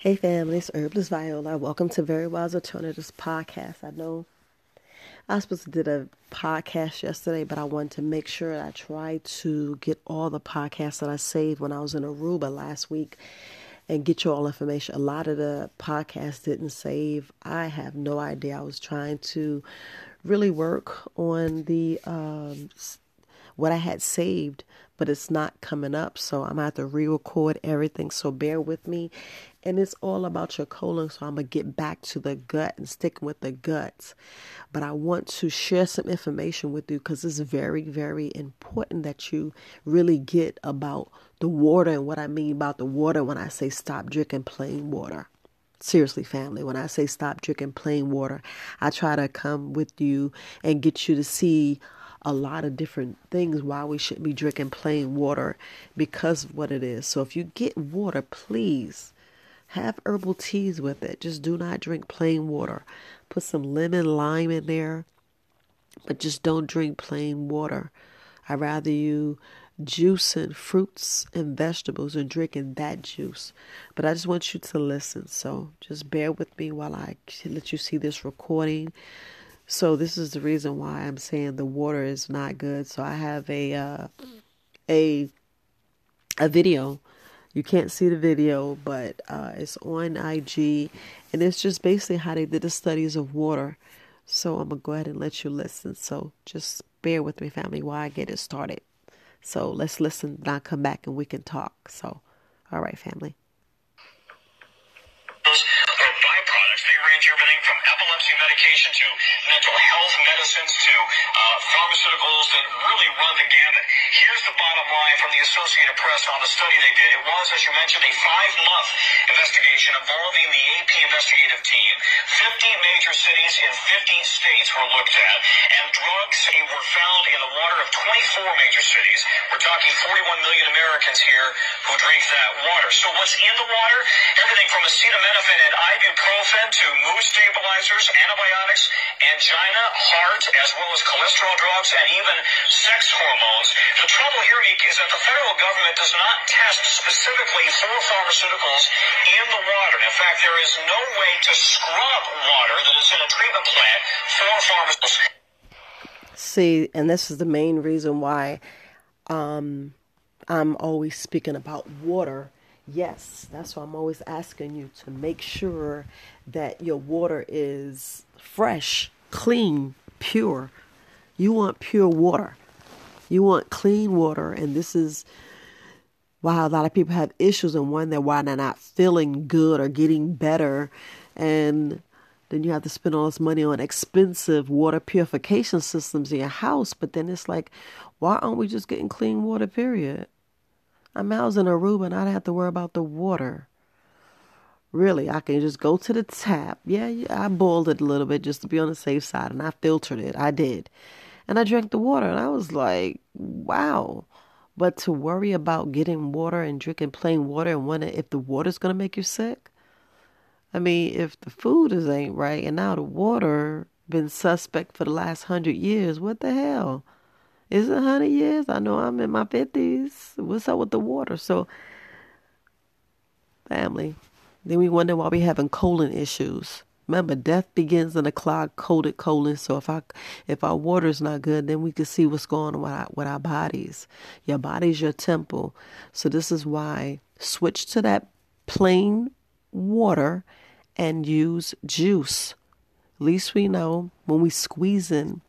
Hey family, it's Herbalist Viola. Welcome to Very Wise Alternatives podcast. I know I was supposed to did a podcast yesterday, but I wanted to make sure I tried to get all the podcasts that I saved when I was in Aruba last week and get you all information. A lot of the podcasts didn't save. I have no idea. I was trying to really work on the um, what I had saved, but it's not coming up. So I'm going to have to re record everything. So bear with me. And it's all about your colon. So I'm going to get back to the gut and stick with the guts. But I want to share some information with you because it's very, very important that you really get about the water and what I mean about the water when I say stop drinking plain water. Seriously, family, when I say stop drinking plain water, I try to come with you and get you to see a lot of different things why we shouldn't be drinking plain water because of what it is. So if you get water, please have herbal teas with it. Just do not drink plain water. Put some lemon, lime in there, but just don't drink plain water. I'd rather you juicing fruits and vegetables and drinking that juice. But I just want you to listen. So just bear with me while I let you see this recording. So this is the reason why I'm saying the water is not good. So I have a uh, a a video. You can't see the video, but uh, it's on IG, and it's just basically how they did the studies of water. So I'm gonna go ahead and let you listen. So just bear with me, family, while I get it started. So let's listen, and I'll come back and we can talk. So, all right, family. To mental health medicines to uh, pharmaceuticals that really run the gamut. Here's the bottom line from the Associated Press on the study they did. It was, as you mentioned, a five-month investigation involving the AP investigative team. 50 major cities in 50 states were looked at, and drugs were found in the water of 24 major cities. We're talking 41 million Americans here who drink that water. So what's in the water? Everything from acetaminophen and ibuprofen to mood stabilizers, antibiotics, angina, heart, as well as cholesterol drugs, and even sex hormones. The trouble here, is that the federal government does not test specifically for pharmaceuticals in the water. In fact, there is no way to scrub water that is in a treatment plant for pharmaceuticals. See, and this is the main reason why um, I'm always speaking about water. Yes, that's why I'm always asking you to make sure that your water is fresh, clean, pure. You want pure water. You want clean water, and this is why a lot of people have issues and wonder why they're not feeling good or getting better. And then you have to spend all this money on expensive water purification systems in your house. But then it's like, why aren't we just getting clean water, period? I mean, I was in Aruba and I didn't have to worry about the water. Really, I can just go to the tap. Yeah, I boiled it a little bit just to be on the safe side and I filtered it. I did. And I drank the water and I was like, wow. But to worry about getting water and drinking plain water and wonder if the water's going to make you sick. I mean, if the food is ain't right and now the water been suspect for the last hundred years, what the hell? Is it hundred years? I know I'm in my fifties. What's up with the water? So, family, then we wonder why we having colon issues. Remember, death begins in a clogged, coated colon. So if I, if our water is not good, then we can see what's going on with our, with our bodies. Your body's your temple. So this is why switch to that plain water and use juice. At least we know when we squeeze in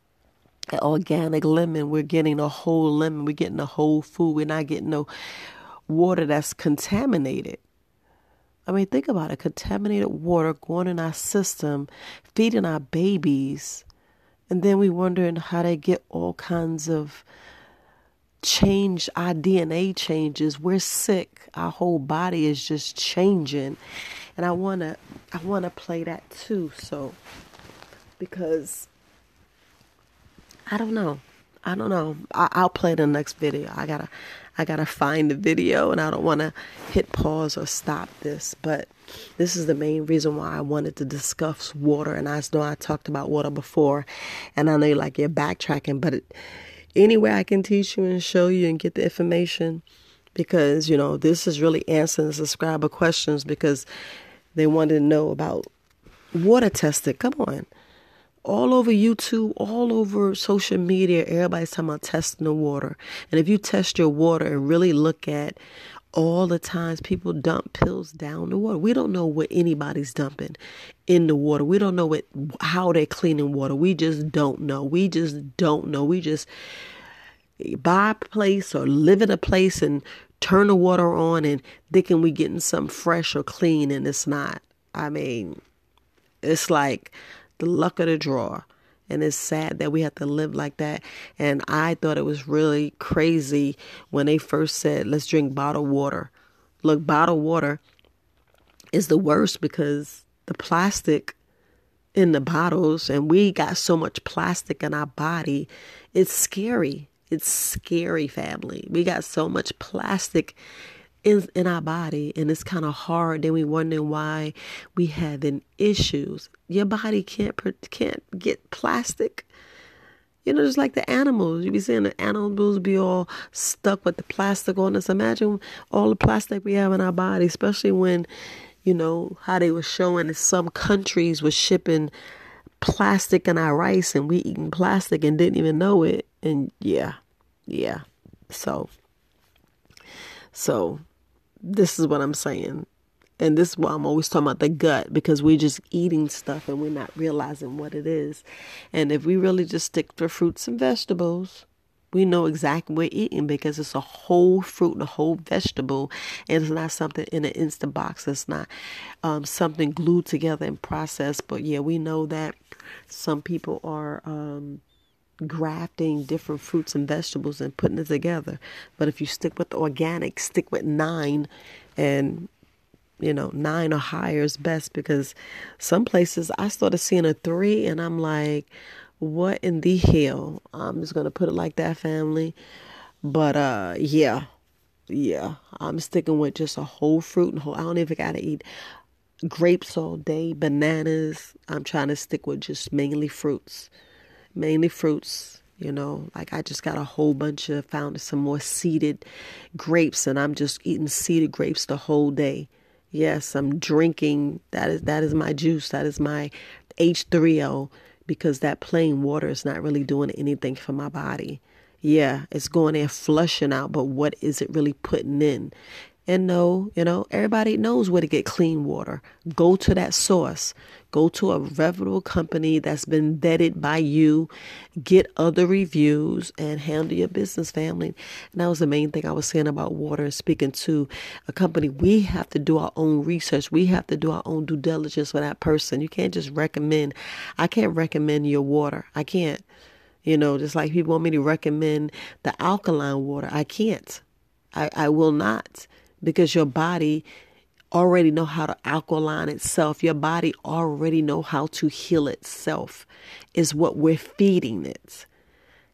an organic lemon, we're getting a whole lemon. We're getting a whole food. We're not getting no water that's contaminated. I mean, think about it contaminated water going in our system, feeding our babies, and then we wondering how they get all kinds of change. Our DNA changes. We're sick. Our whole body is just changing, and I wanna, I wanna play that too. So, because I don't know. I don't know. I, will play the next video. I gotta, I gotta find the video, and I don't want to hit pause or stop this. But this is the main reason why I wanted to discuss water. And I know I talked about water before, and I know you're like you're backtracking, but it, anyway, I can teach you and show you and get the information because you know this is really answering subscriber questions because They wanted to know about water testing. Come on. All over YouTube, all over social media, everybody's talking about testing the water. And if you test your water and really look at all the times people dump pills down the water. We don't know what anybody's dumping in the water. We don't know what how they're cleaning water. We just don't know. We just don't know. We just buy a place or live in a place and turn the water on and thinking we getting something fresh or clean and it's not. I mean, it's like the luck of the draw. And it's sad that we have to live like that. And I thought it was really crazy when they first said, let's drink bottled water. Look, bottled water is the worst because the plastic in the bottles, and we got so much plastic in our body, it's scary. It's scary, family. We got so much plastic in in our body and it's kind of hard then we wonder why we having issues. Your body can't can't get plastic. You know just like the animals. You be seeing the animals be all stuck with the plastic on us. Imagine all the plastic we have in our body especially when you know how they were showing some countries were shipping plastic in our rice and we eating plastic and didn't even know it. And yeah yeah. So so this is what I'm saying. And this is why I'm always talking about the gut because we're just eating stuff and we're not realizing what it is. And if we really just stick to fruits and vegetables, we know exactly what we're eating because it's a whole fruit and a whole vegetable. And it's not something in an instant box. It's not um, something glued together and processed. But yeah, we know that some people are um, grafting different fruits and vegetables and putting it together. But if you stick with the organic, stick with nine and you know, nine or higher is best because some places I started seeing a three and I'm like, what in the hell? I'm just gonna put it like that, family. But uh yeah. Yeah. I'm sticking with just a whole fruit and whole I don't even gotta eat grapes all day, bananas. I'm trying to stick with just mainly fruits mainly fruits. You know, like I just got a whole bunch of found some more seeded grapes, and I'm just eating seeded grapes the whole day. Yes, I'm drinking. That is that is my juice. That is my H3O because that plain water is not really doing anything for my body. Yeah, it's going there flushing out, but what is it really putting in? And no, you know, everybody knows where to get clean water. Go to that source. Go to a reputable company that's been vetted by you. Get other reviews and handle your business, family. And that was the main thing I was saying about water and speaking to a company. We have to do our own research. We have to do our own due diligence for that person. You can't just recommend. I can't recommend your water. I can't. You know, just like people want me to recommend the alkaline water. I can't. I, I will not because your body already know how to alkaline itself. Your body already know how to heal itself. Is what we're feeding it.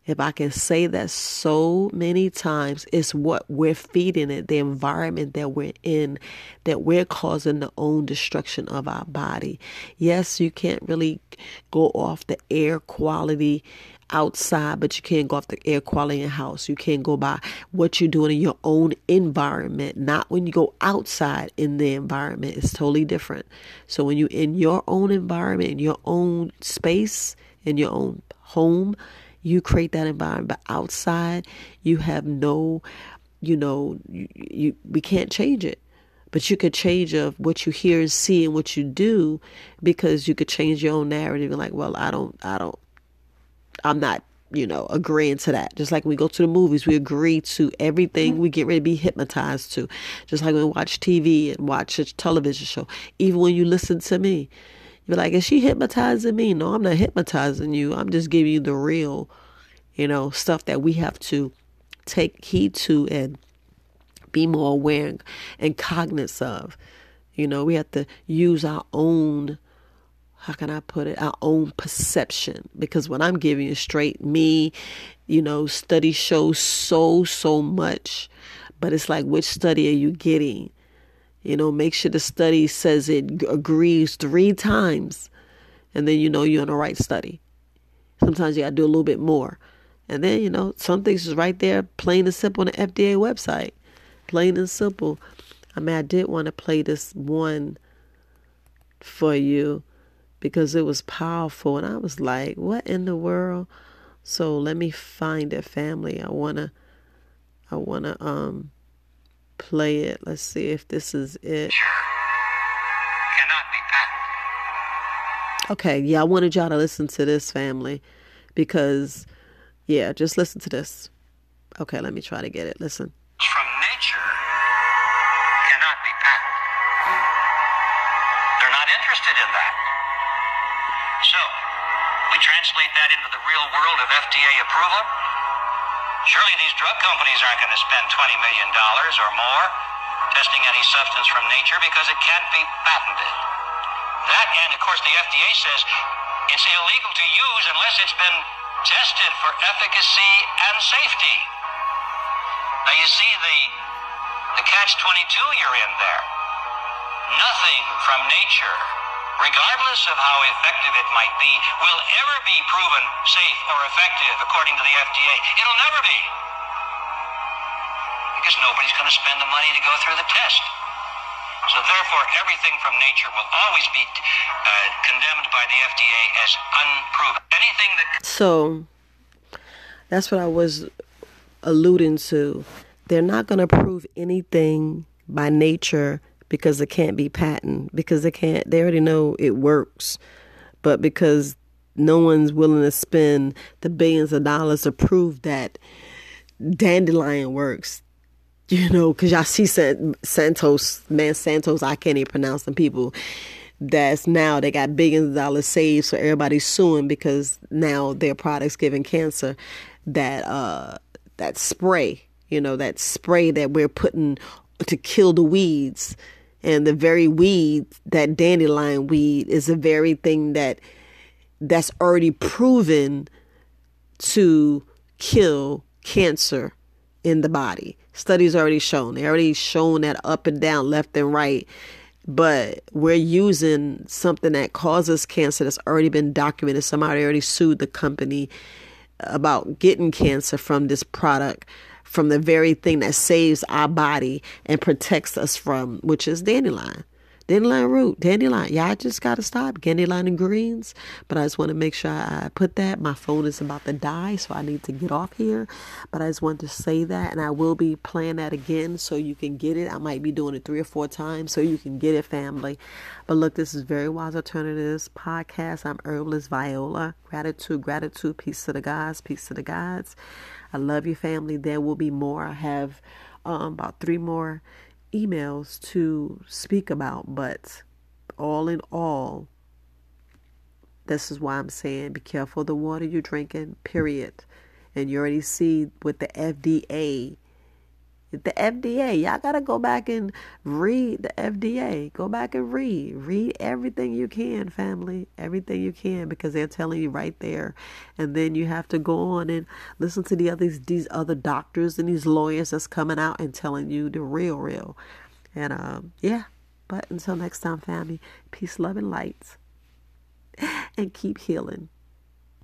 If I can say that so many times, it's what we're feeding it, the environment that we're in, that we're causing the own destruction of our body. Yes, you can't really go off the air quality outside, but you can't go off the air quality in house. You can't go by what you're doing in your own environment, not when you go outside in the environment. It's totally different. So when you're in your own environment, in your own space, in your own home, you create that environment. But outside, you have no, you know, you, you we can't change it but you could change of what you hear and see and what you do because you could change your own narrative and like well i don't i don't I'm not, you know, agreeing to that. Just like when we go to the movies, we agree to everything mm-hmm. we get ready to be hypnotized to. Just like when we watch TV and watch a television show. Even when you listen to me, you're like, is she hypnotizing me? No, I'm not hypnotizing you. I'm just giving you the real, you know, stuff that we have to take heed to and be more aware and cognizant of. You know, we have to use our own how can I put it, our own perception. Because when I'm giving you straight me, you know, study shows so, so much. But it's like, which study are you getting? You know, make sure the study says it agrees three times. And then you know you're in the right study. Sometimes you got to do a little bit more. And then, you know, some things is right there, plain and simple on the FDA website. Plain and simple. I mean, I did want to play this one for you because it was powerful. And I was like, what in the world? So let me find a family. I wanna I wanna um play it. Let's see if this is it. Okay, yeah, I wanted y'all to listen to this family because yeah, just listen to this. Okay, let me try to get it. Listen. From nature cannot be patented. They're not interested in that. So, we translate that into the real world of FDA approval. Surely these drug companies aren't going to spend $20 million or more testing any substance from nature because it can't be patented. That, and of course, the FDA says it's illegal to use unless it's been tested for efficacy and safety. Now you see the the catch 22 you're in there. Nothing from nature, regardless of how effective it might be, will ever be proven safe or effective according to the FDA. It'll never be. Because nobody's going to spend the money to go through the test. So therefore, everything from nature will always be uh, condemned by the FDA as unproven. Anything that So that's what I was alluding to. They're not going to prove anything by nature because it can't be patent because they can't they already know it works. But because no one's willing to spend the billions of dollars to prove that dandelion works. You know, because y'all see San- Santos, man, Santos, I can't even pronounce them people. That's now they got billions of dollars saved, so everybody's suing because now their products giving cancer. That uh, that spray, you know, that spray that we're putting to kill the weeds, and the very weed, that dandelion weed, is the very thing that that's already proven to kill cancer in the body. Studies already shown. They already shown that up and down, left and right. But we're using something that causes cancer that's already been documented. Somebody already sued the company about getting cancer from this product, from the very thing that saves our body and protects us from, which is dandelion. Dandelion root, dandelion. I just gotta stop. Dandelion and greens. But I just want to make sure I put that. My phone is about to die, so I need to get off here. But I just wanted to say that, and I will be playing that again so you can get it. I might be doing it three or four times so you can get it, family. But look, this is Very Wise Alternatives podcast. I'm Herbalist Viola. Gratitude, gratitude, peace to the gods, peace to the gods. I love you, family. There will be more. I have um, about three more emails to speak about, but all in all, this is why I'm saying be careful the water you're drinking, period. And you already see with the FDA, the FDA, y'all gotta go back and read the FDA. Go back and read. Read everything you can, family. Everything you can because they're telling you right there. And then you have to go on and listen to the others these other doctors and these lawyers that's coming out and telling you the real real. And um yeah. But until next time, family, peace, love, and light. And keep healing.